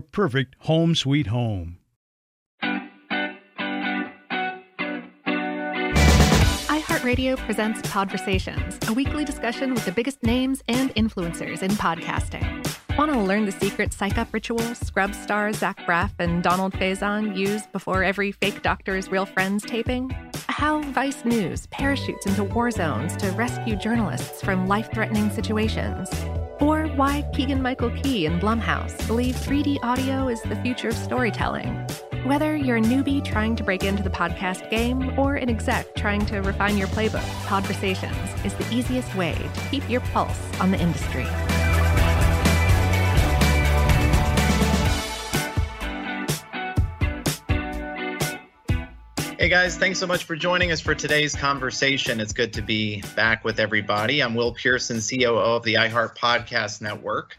perfect home sweet home. iHeartRadio presents Podversations, a weekly discussion with the biggest names and influencers in podcasting. Want to learn the secret psych up rituals Scrub stars Zach Braff and Donald Faison use before every fake doctor's real friends taping? How Vice News parachutes into war zones to rescue journalists from life threatening situations? Or why Keegan Michael Key and Blumhouse believe 3D audio is the future of storytelling. Whether you're a newbie trying to break into the podcast game or an exec trying to refine your playbook, Podversations is the easiest way to keep your pulse on the industry. Hey guys, thanks so much for joining us for today's conversation. It's good to be back with everybody. I'm Will Pearson, COO of the iHeart Podcast Network.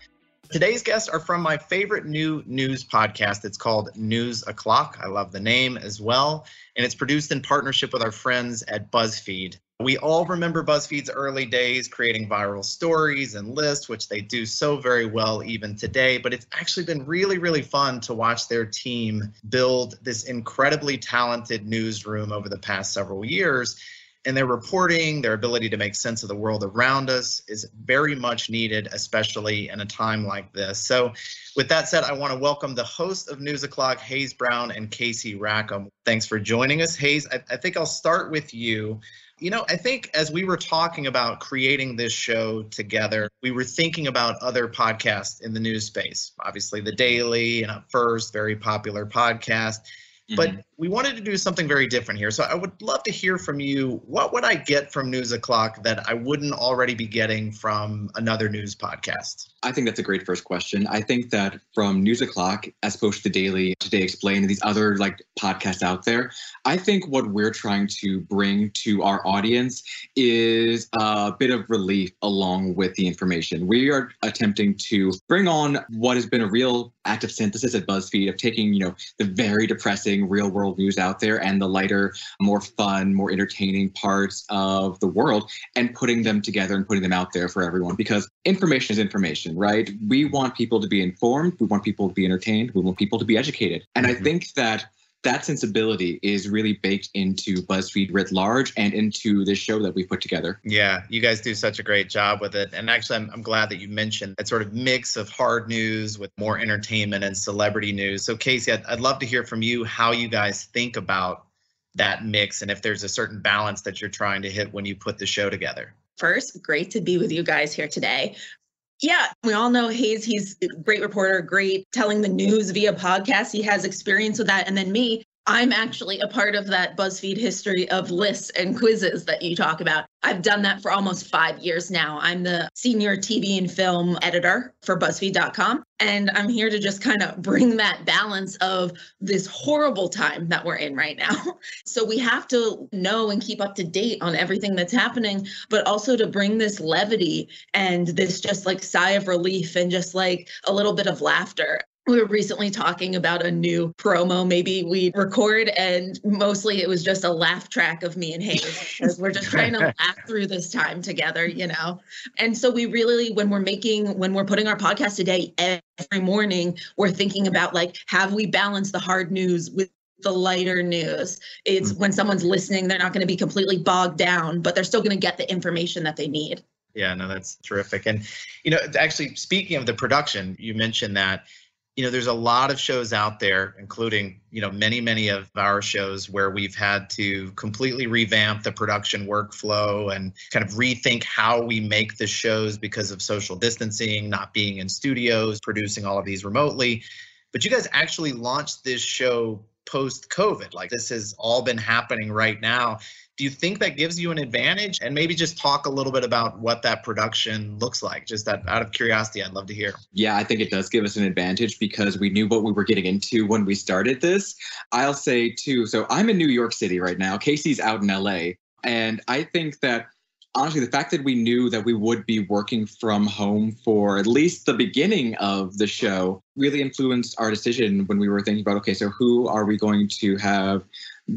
Today's guests are from my favorite new news podcast. It's called News O'Clock. I love the name as well. And it's produced in partnership with our friends at BuzzFeed. We all remember BuzzFeed's early days creating viral stories and lists, which they do so very well even today. But it's actually been really, really fun to watch their team build this incredibly talented newsroom over the past several years. And their reporting, their ability to make sense of the world around us is very much needed, especially in a time like this. So, with that said, I want to welcome the host of News O'Clock, Hayes Brown and Casey Rackham. Thanks for joining us. Hayes, I, I think I'll start with you. You know, I think as we were talking about creating this show together, we were thinking about other podcasts in the news space. Obviously, The Daily and Up First, very popular podcast. Mm-hmm. But we wanted to do something very different here. So I would love to hear from you. What would I get from News O'Clock that I wouldn't already be getting from another news podcast? I think that's a great first question. I think that from News O'Clock, as opposed to Daily, Today Explained, and these other like podcasts out there, I think what we're trying to bring to our audience is a bit of relief along with the information. We are attempting to bring on what has been a real active synthesis at BuzzFeed of taking, you know, the very depressing real world news out there and the lighter, more fun, more entertaining parts of the world and putting them together and putting them out there for everyone because information is information right? We want people to be informed. We want people to be entertained. We want people to be educated. And mm-hmm. I think that that sensibility is really baked into BuzzFeed writ large and into this show that we put together. Yeah, you guys do such a great job with it. And actually, I'm, I'm glad that you mentioned that sort of mix of hard news with more entertainment and celebrity news. So, Casey, I'd, I'd love to hear from you how you guys think about that mix and if there's a certain balance that you're trying to hit when you put the show together. First, great to be with you guys here today. Yeah, we all know Hayes. He's a great reporter, great telling the news via podcast. He has experience with that. And then me, I'm actually a part of that BuzzFeed history of lists and quizzes that you talk about. I've done that for almost five years now. I'm the senior TV and film editor for BuzzFeed.com. And I'm here to just kind of bring that balance of this horrible time that we're in right now. So we have to know and keep up to date on everything that's happening, but also to bring this levity and this just like sigh of relief and just like a little bit of laughter we were recently talking about a new promo maybe we record and mostly it was just a laugh track of me and Hayes because we're just trying to laugh through this time together you know and so we really when we're making when we're putting our podcast today every morning we're thinking about like have we balanced the hard news with the lighter news. It's mm-hmm. when someone's listening, they're not going to be completely bogged down, but they're still going to get the information that they need. Yeah, no, that's terrific. And, you know, actually, speaking of the production, you mentioned that you know there's a lot of shows out there including you know many many of our shows where we've had to completely revamp the production workflow and kind of rethink how we make the shows because of social distancing not being in studios producing all of these remotely. But you guys actually launched this show post covid like this has all been happening right now do you think that gives you an advantage? And maybe just talk a little bit about what that production looks like. Just that out of curiosity i'd love to hear. Yeah i think it does give us an advantage because we knew what we were getting into when we started this. I'll say too so i'm in new york city right now. Casey's out in la and i think that honestly the fact that we knew that we would be working from home for at least the beginning of the show really influenced our decision when we were thinking about okay so who are we going to have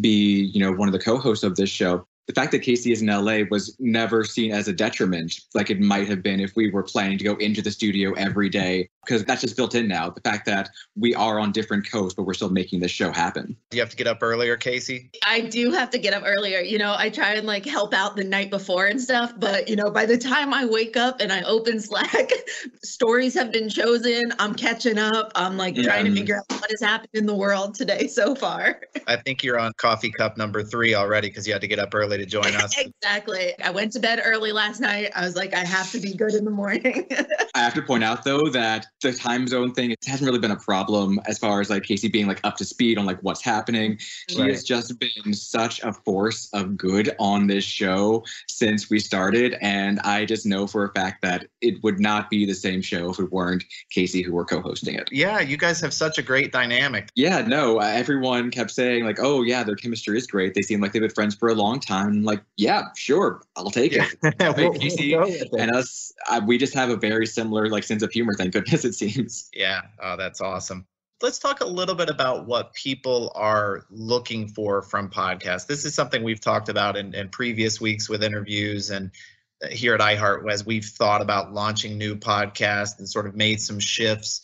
be, you know, one of the co-hosts of this show the fact that Casey is in LA was never seen as a detriment, like it might have been if we were planning to go into the studio every day, because that's just built in now. The fact that we are on different coasts, but we're still making this show happen. Do you have to get up earlier, Casey? I do have to get up earlier. You know, I try and like help out the night before and stuff, but you know, by the time I wake up and I open Slack, stories have been chosen. I'm catching up. I'm like yeah. trying to figure out what has happened in the world today so far. I think you're on coffee cup number three already because you had to get up early to join us. exactly. I went to bed early last night. I was like, I have to be good in the morning. I have to point out though that the time zone thing it hasn't really been a problem as far as like Casey being like up to speed on like what's happening. She right. has just been such a force of good on this show since we started. And I just know for a fact that it would not be the same show if it weren't Casey who were co-hosting it. Yeah, you guys have such a great dynamic. Yeah, no, everyone kept saying like, "Oh yeah, their chemistry is great. They seem like they've been friends for a long time." Like, yeah, sure, I'll take it. we'll, and us, uh, we just have a very similar like sense of humor. Thank goodness it seems. Yeah, oh, that's awesome. Let's talk a little bit about what people are looking for from podcasts. This is something we've talked about in, in previous weeks with interviews and uh, here at iHeart as we've thought about launching new podcasts and sort of made some shifts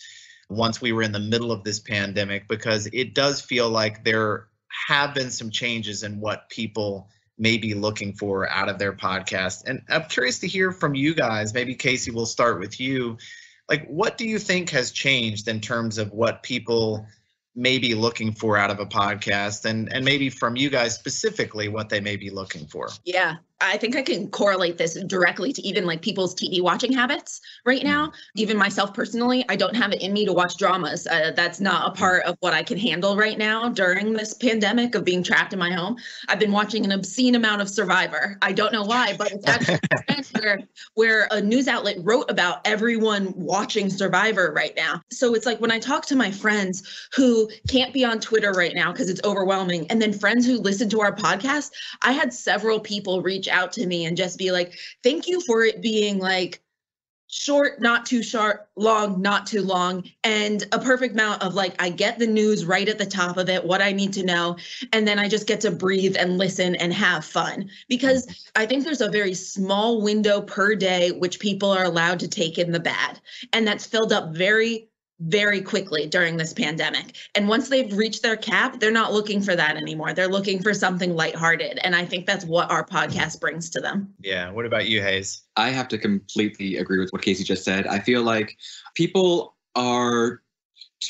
once we were in the middle of this pandemic because it does feel like there have been some changes in what people may be looking for out of their podcast. And I'm curious to hear from you guys. Maybe Casey, we'll start with you. Like, what do you think has changed in terms of what people may be looking for out of a podcast and and maybe from you guys specifically what they may be looking for yeah I think I can correlate this directly to even like people's TV watching habits right now. Mm-hmm. Even myself personally, I don't have it in me to watch dramas. Uh, that's not a part of what I can handle right now during this pandemic of being trapped in my home. I've been watching an obscene amount of Survivor. I don't know why, but it's actually where where a news outlet wrote about everyone watching Survivor right now. So it's like when I talk to my friends who can't be on Twitter right now because it's overwhelming, and then friends who listen to our podcast, I had several people reach out to me and just be like, thank you for it being like short, not too short, long, not too long, and a perfect amount of like, I get the news right at the top of it, what I need to know. And then I just get to breathe and listen and have fun. Because mm-hmm. I think there's a very small window per day which people are allowed to take in the bad. And that's filled up very very quickly during this pandemic. And once they've reached their cap, they're not looking for that anymore. They're looking for something lighthearted. And I think that's what our podcast brings to them. Yeah. What about you, Hayes? I have to completely agree with what Casey just said. I feel like people are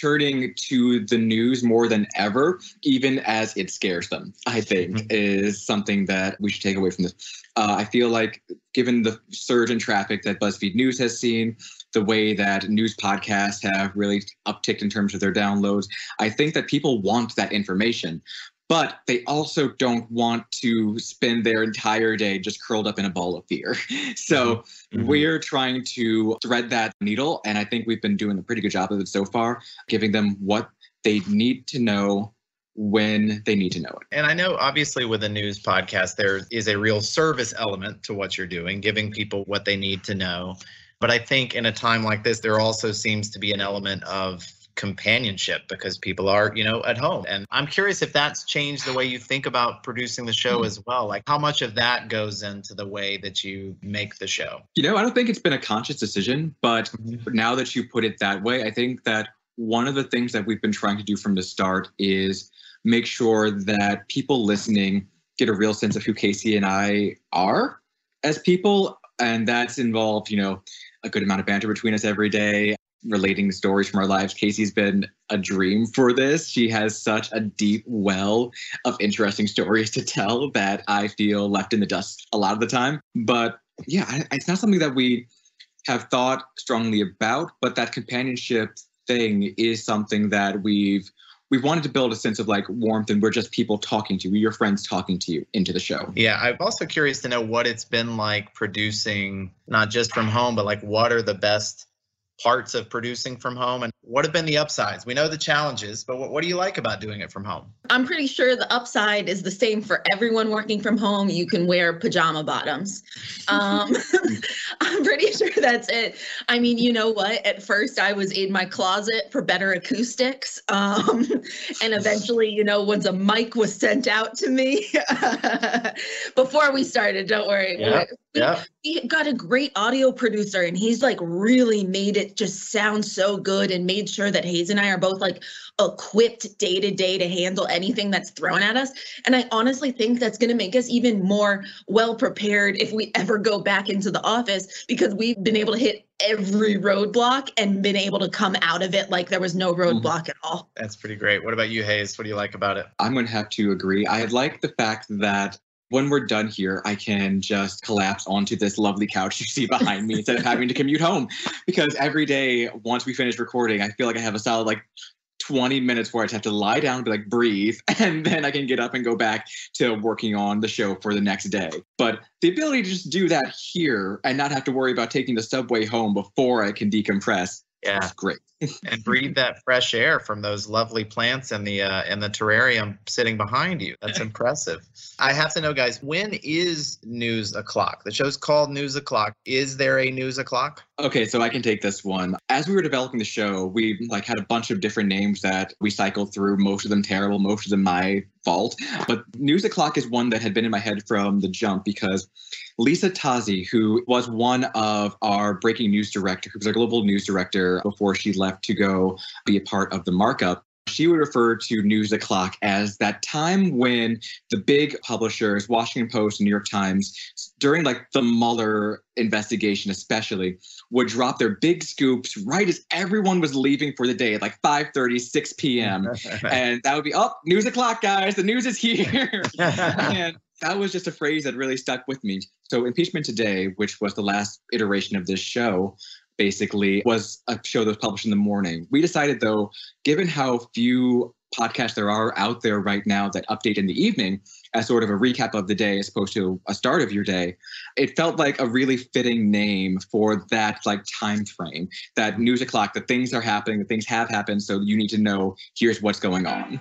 turning to the news more than ever, even as it scares them, I think mm-hmm. is something that we should take away from this. Uh, I feel like, given the surge in traffic that BuzzFeed News has seen, the way that news podcasts have really upticked in terms of their downloads. I think that people want that information but they also don't want to spend their entire day just curled up in a ball of fear. So mm-hmm. mm-hmm. we're trying to thread that needle. And I think we've been doing a pretty good job of it so far, giving them what they need to know when they need to know it. And I know obviously with a news podcast, there is a real service element to what you're doing, giving people what they need to know. But I think in a time like this, there also seems to be an element of companionship because people are, you know, at home. And I'm curious if that's changed the way you think about producing the show mm-hmm. as well. Like how much of that goes into the way that you make the show? You know, I don't think it's been a conscious decision, but mm-hmm. now that you put it that way, I think that one of the things that we've been trying to do from the start is make sure that people listening get a real sense of who Casey and I are as people. And that's involved, you know, a good amount of banter between us every day, relating stories from our lives. Casey's been a dream for this. She has such a deep well of interesting stories to tell that I feel left in the dust a lot of the time. But yeah, it's not something that we have thought strongly about, but that companionship thing is something that we've we've wanted to build a sense of like warmth and we're just people talking to you, your friends talking to you into the show. Yeah, I'm also curious to know what it's been like producing not just from home, but like what are the best parts of producing from home and what have been the upsides? We know the challenges, but what, what do you like about doing it from home? I'm pretty sure the upside is the same for everyone working from home. You can wear pajama bottoms. Um, I'm pretty sure that's it. I mean, you know what? At first, I was in my closet for better acoustics. Um, and eventually, you know, once a mic was sent out to me before we started, don't worry. Yeah. we got a great audio producer and he's like really made it just sound so good and made sure that Hayes and I are both like equipped day to day to handle anything that's thrown at us. And I honestly think that's going to make us even more well prepared if we ever go back into the office because we've been able to hit every roadblock and been able to come out of it like there was no mm-hmm. roadblock mm-hmm. at all. That's pretty great. What about you, Hayes? What do you like about it? I'm going to have to agree. I like the fact that when we're done here, I can just collapse onto this lovely couch you see behind me instead of having to commute home. Because every day, once we finish recording, I feel like I have a solid like 20 minutes where I just have to lie down and be like breathe, and then I can get up and go back to working on the show for the next day. But the ability to just do that here and not have to worry about taking the subway home before I can decompress yeah, great. And breathe that fresh air from those lovely plants in the uh, in the terrarium sitting behind you. That's impressive. I have to know, guys, when is News O'clock? The show's called News O'clock. Is there a News O'clock? Okay, so I can take this one. As we were developing the show, we like had a bunch of different names that we cycled through. Most of them terrible, most of them my fault. But News O'clock is one that had been in my head from the jump because Lisa Tozzi, who was one of our breaking news director, who was our global news director before she left to go be a part of the markup, she would refer to news o'clock as that time when the big publishers, Washington Post, New York Times, during like the Mueller investigation, especially, would drop their big scoops right as everyone was leaving for the day at like 5 30, 6 p.m. and that would be, oh, news o'clock, guys, the news is here. and that was just a phrase that really stuck with me. So, Impeachment Today, which was the last iteration of this show, basically was a show that was published in the morning. We decided, though, given how few podcasts there are out there right now that update in the evening as sort of a recap of the day as opposed to a start of your day it felt like a really fitting name for that like time frame that news o'clock that things are happening that things have happened so you need to know here's what's going on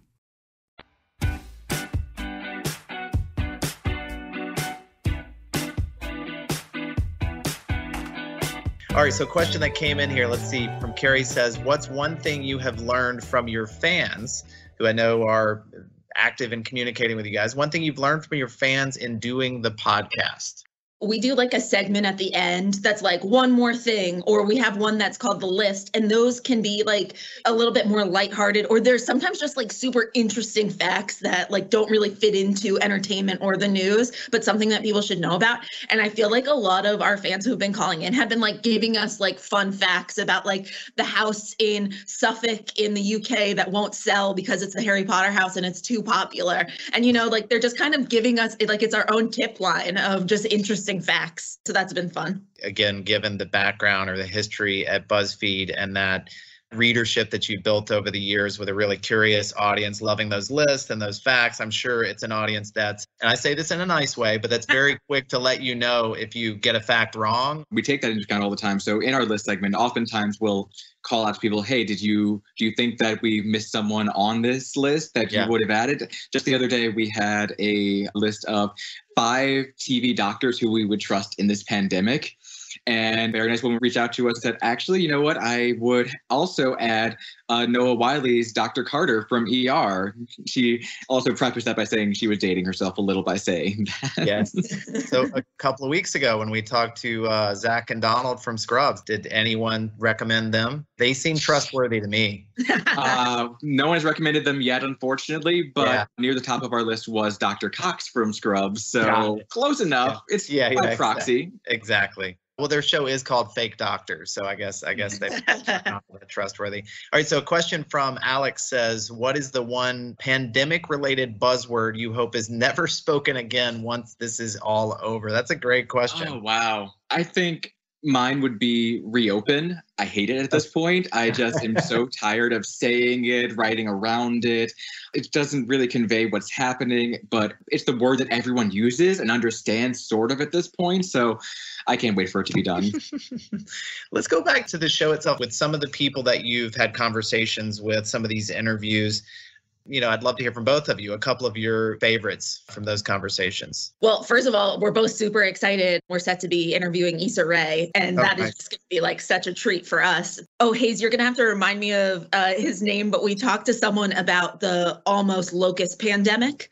All right, so question that came in here, let's see, from Carrie says, What's one thing you have learned from your fans, who I know are active in communicating with you guys? One thing you've learned from your fans in doing the podcast? We do like a segment at the end that's like one more thing or we have one that's called the list and those can be like a little bit more lighthearted or there's sometimes just like super interesting facts that like don't really fit into entertainment or the news but something that people should know about. And i feel like a lot of our fans who've been calling in have been like giving us like fun facts about like the house in suffolk in the uk that won't sell because it's the harry potter house and it's too popular. And you know like they're just kind of giving us like it's our own tip line of just interesting interesting facts. So that's been fun. Again, given the background or the history at BuzzFeed and that readership that you've built over the years with a really curious audience loving those lists and those facts i'm sure it's an audience that's and i say this in a nice way but that's very quick to let you know if you get a fact wrong. We take that into account all the time. So in our list segment oftentimes we'll call out to people hey did you do you think that we missed someone on this list that yeah. you would have added? Just the other day we had a list of five tv doctors who we would trust in this pandemic and very nice woman reached out to us and said, actually, you know what? I would also add uh, Noah Wyle's Dr. Carter from ER. She also prefaced that by saying she was dating herself a little by saying that. Yes. so a couple of weeks ago when we talked to uh, Zach and Donald from Scrubs, did anyone recommend them? They seem trustworthy to me. uh, no one has recommended them yet, unfortunately, but yeah. near the top of our list was Dr. Cox from Scrubs. So close enough. Yeah. It's yeah, yeah, proxy. Exactly. Well, their show is called Fake Doctors, so I guess I guess they're not trustworthy. All right, so a question from Alex says, "What is the one pandemic-related buzzword you hope is never spoken again once this is all over?" That's a great question. Oh wow! I think mine would be reopen. I hate it at this point. I just am so tired of saying it, writing around it. It doesn't really convey what's happening, but it's the word that everyone uses and understands sort of at this point. So I can't wait for it to be done. Let's go back to the show itself with some of the people that you've had conversations with, some of these interviews you know, I'd love to hear from both of you a couple of your favorites from those conversations. Well, first of all, we're both super excited. We're set to be interviewing Issa Rae, and oh, that nice. is just going to be like such a treat for us. Oh, Hayes, you're going to have to remind me of uh, his name, but we talked to someone about the almost locust pandemic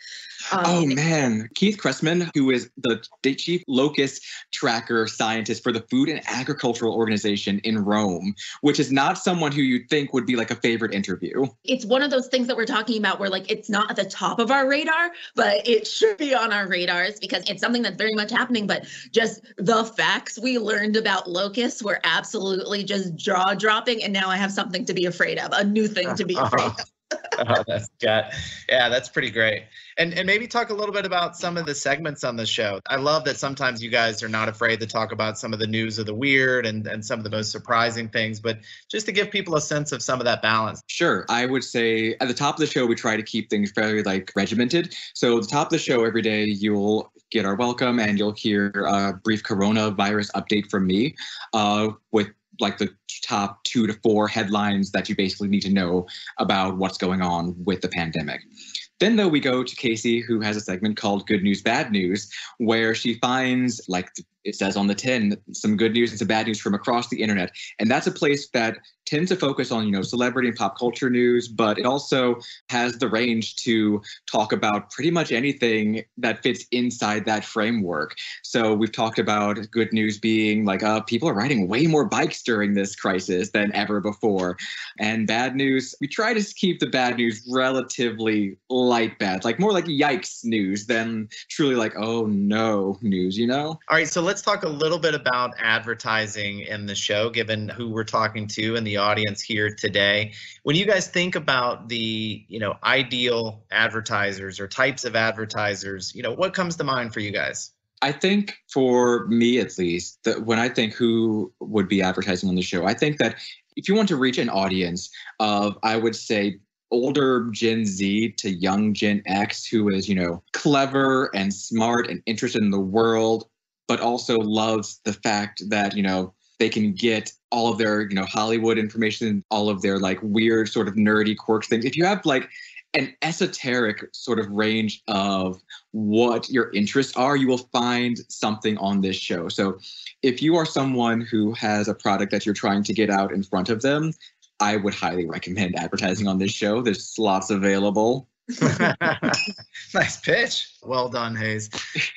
Um, oh man, Keith Cressman, who is the chief locust tracker scientist for the Food and Agricultural Organization in Rome, which is not someone who you'd think would be like a favorite interview. It's one of those things that we're talking about where like it's not at the top of our radar, but it should be on our radars because it's something that's very much happening. But just the facts we learned about locusts were absolutely just jaw dropping. And now I have something to be afraid of, a new thing to be afraid of. oh, that's got, yeah, that's pretty great. And and maybe talk a little bit about some of the segments on the show. I love that sometimes you guys are not afraid to talk about some of the news of the weird and and some of the most surprising things, but just to give people a sense of some of that balance. Sure, I would say at the top of the show we try to keep things fairly like regimented. So at the top of the show every day you'll get our welcome and you'll hear a brief coronavirus update from me uh, with like the top two to four headlines that you basically need to know about what's going on with the pandemic. Then, though, we go to Casey, who has a segment called Good News, Bad News, where she finds, like it says on the tin, some good news and some bad news from across the internet. And that's a place that tends to focus on, you know, celebrity and pop culture news, but it also has the range to talk about pretty much anything that fits inside that framework. So we've talked about good news being like uh, people are riding way more bikes during this crisis than ever before. And bad news, we try to keep the bad news relatively light bad, like more like yikes news than truly like, oh no news, you know? All right, so let's talk a little bit about advertising in the show, given who we're talking to and the audience here today. When you guys think about the, you know, ideal advertisers or types of advertisers, you know, what comes to mind for you guys? I think for me at least, that when I think who would be advertising on the show, I think that if you want to reach an audience of, I would say, older Gen Z to young Gen X who is, you know, clever and smart and interested in the world, but also loves the fact that, you know, they can get all of their you know hollywood information all of their like weird sort of nerdy quirks things if you have like an esoteric sort of range of what your interests are, you will find something on this show. So, if you are someone who has a product that you're trying to get out in front of them, I would highly recommend advertising on this show. There's slots available. nice pitch. Well done, Hayes.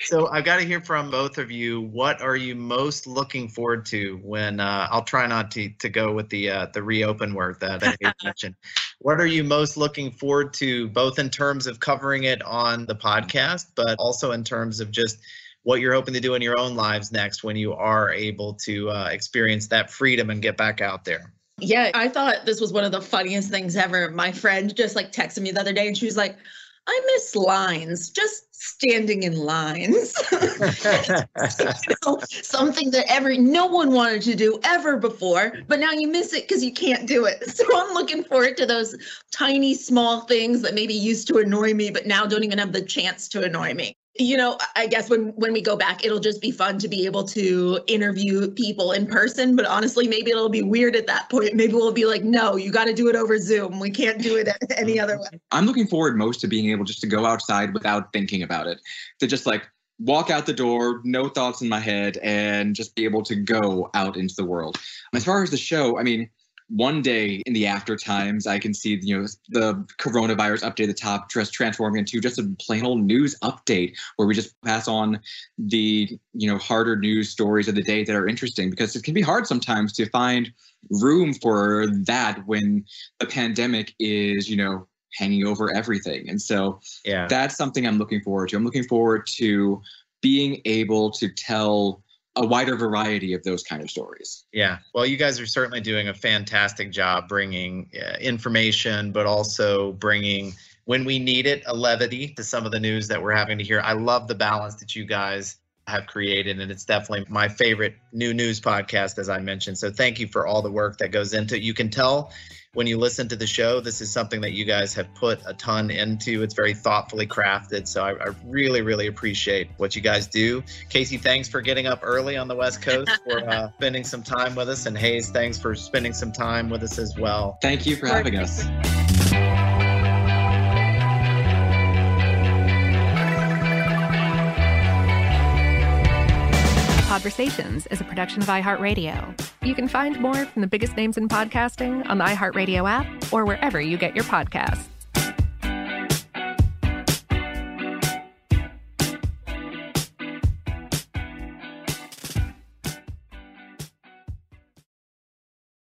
So I've got to hear from both of you. What are you most looking forward to when uh, I'll try not to to go with the uh, the reopen word that I mentioned. What are you most looking forward to, both in terms of covering it on the podcast, but also in terms of just what you're hoping to do in your own lives next when you are able to uh, experience that freedom and get back out there? Yeah, I thought this was one of the funniest things ever. My friend just like texted me the other day and she was like, I miss lines, just standing in lines. you know, something that every no one wanted to do ever before, but now you miss it because you can't do it. So I'm looking forward to those tiny small things that maybe used to annoy me, but now don't even have the chance to annoy me you know i guess when when we go back it'll just be fun to be able to interview people in person but honestly maybe it'll be weird at that point. Maybe we'll be like no you got to do it over zoom. We can't do it any other way. I'm looking forward most to being able just to go outside without thinking about it to just like walk out the door no thoughts in my head and just be able to go out into the world. As far as the show i mean one day in the after times, I can see you know the coronavirus update at the top just transforming into just a plain old news update where we just pass on the you know harder news stories of the day that are interesting because it can be hard sometimes to find room for that when the pandemic is you know hanging over everything. And so yeah. that's something i'm looking forward to. I'm looking forward to being able to tell a wider variety of those kind of stories. Yeah. Well, you guys are certainly doing a fantastic job bringing uh, information, but also bringing, when we need it, a levity to some of the news that we're having to hear. I love the balance that you guys have created, and it's definitely my favorite new news podcast, as I mentioned. So thank you for all the work that goes into it. You can tell when you listen to the show, this is something that you guys have put a ton into. It's very thoughtfully crafted. So I, I, really, really appreciate what you guys do. Casey, thanks for getting up early on the West Coast for uh, spending some time with us. And Hayes, thanks for spending some time with us as well. Thank you for having us. Conversations is a production of iHeartRadio. You can find more from the biggest names in podcasting on the iHeartRadio app or wherever you get your podcasts.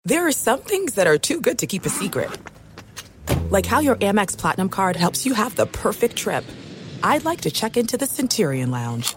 There are some things that are too good to keep a secret, like how your Amex Platinum card helps you have the perfect trip. I'd like to check into the Centurion Lounge